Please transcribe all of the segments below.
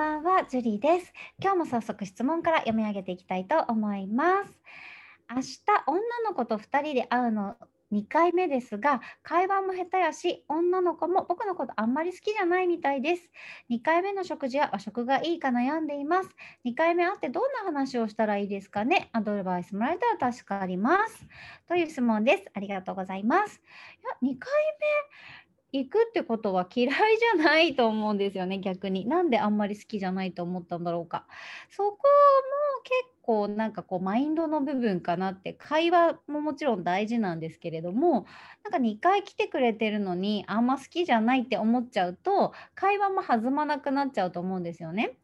ばんは、ジュリーです。今日も早速質問から読み上げていきたいと思います。明日、女の子と2人で会うの2回目ですが、会話も下手やし、女の子も僕のことあんまり好きじゃないみたいです。2回目の食事は和食がいいか悩んでいます。2回目会ってどんな話をしたらいいですかね？アドバイスもらえたら助かります。という質問です。ありがとうございます。いや、2回目行くってことは嫌いじゃないと思うんですよね、逆に。なんであんまり好きじゃないと思ったんだろうか。そこも結構なんかこうマインドの部分かなって、会話ももちろん大事なんですけれども、なんか2回来てくれてるのに、あんま好きじゃないって思っちゃうと、会話も弾まなくなっちゃうと思うんですよね。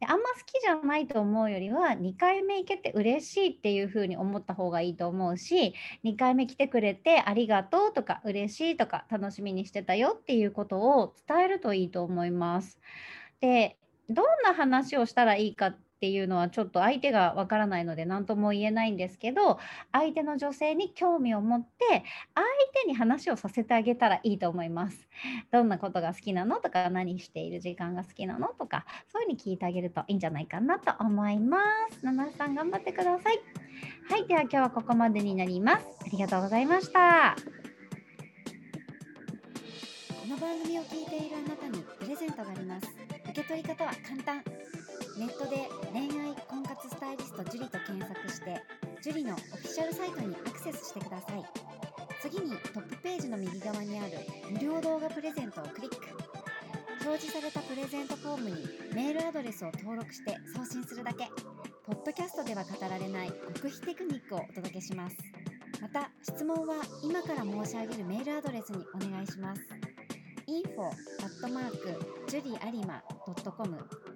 で、あんま好きじゃないと思うよりは、2回目行けて嬉しいっていうふうに思った方がいいと思うし、2回目来てくれてありがとうとか嬉しいとか楽しみにしてたよっていうことを伝えるといいと思います。で、どんな話をしたらいいかっていうのはちょっと相手がわからないので何とも言えないんですけど、相手の女性に興味を持って、相手に話をさせてあげたらいいと思います。どんなことが好きなのとか、何している時間が好きなのとか、そういうふうに聞いてあげるといいんじゃないかなと思います。ナナさん頑張ってください。はい、では今日はここまでになります。ありがとうございました。この番組を聞いているあなたにプレゼントがあります受け取り方は簡単ネットで恋愛婚活スタイリスト樹と検索して樹のオフィシャルサイトにアクセスしてください。次にトップページの右側にある無料動画プレゼントをクリック。表示されたプレゼントフォームにメールアドレスを登録して送信するだけ。ポッドキャストでは語られない極秘テクニックをお届けします。また質問は今から申し上げるメールアドレスにお願いします。info アットマーク juriarima.com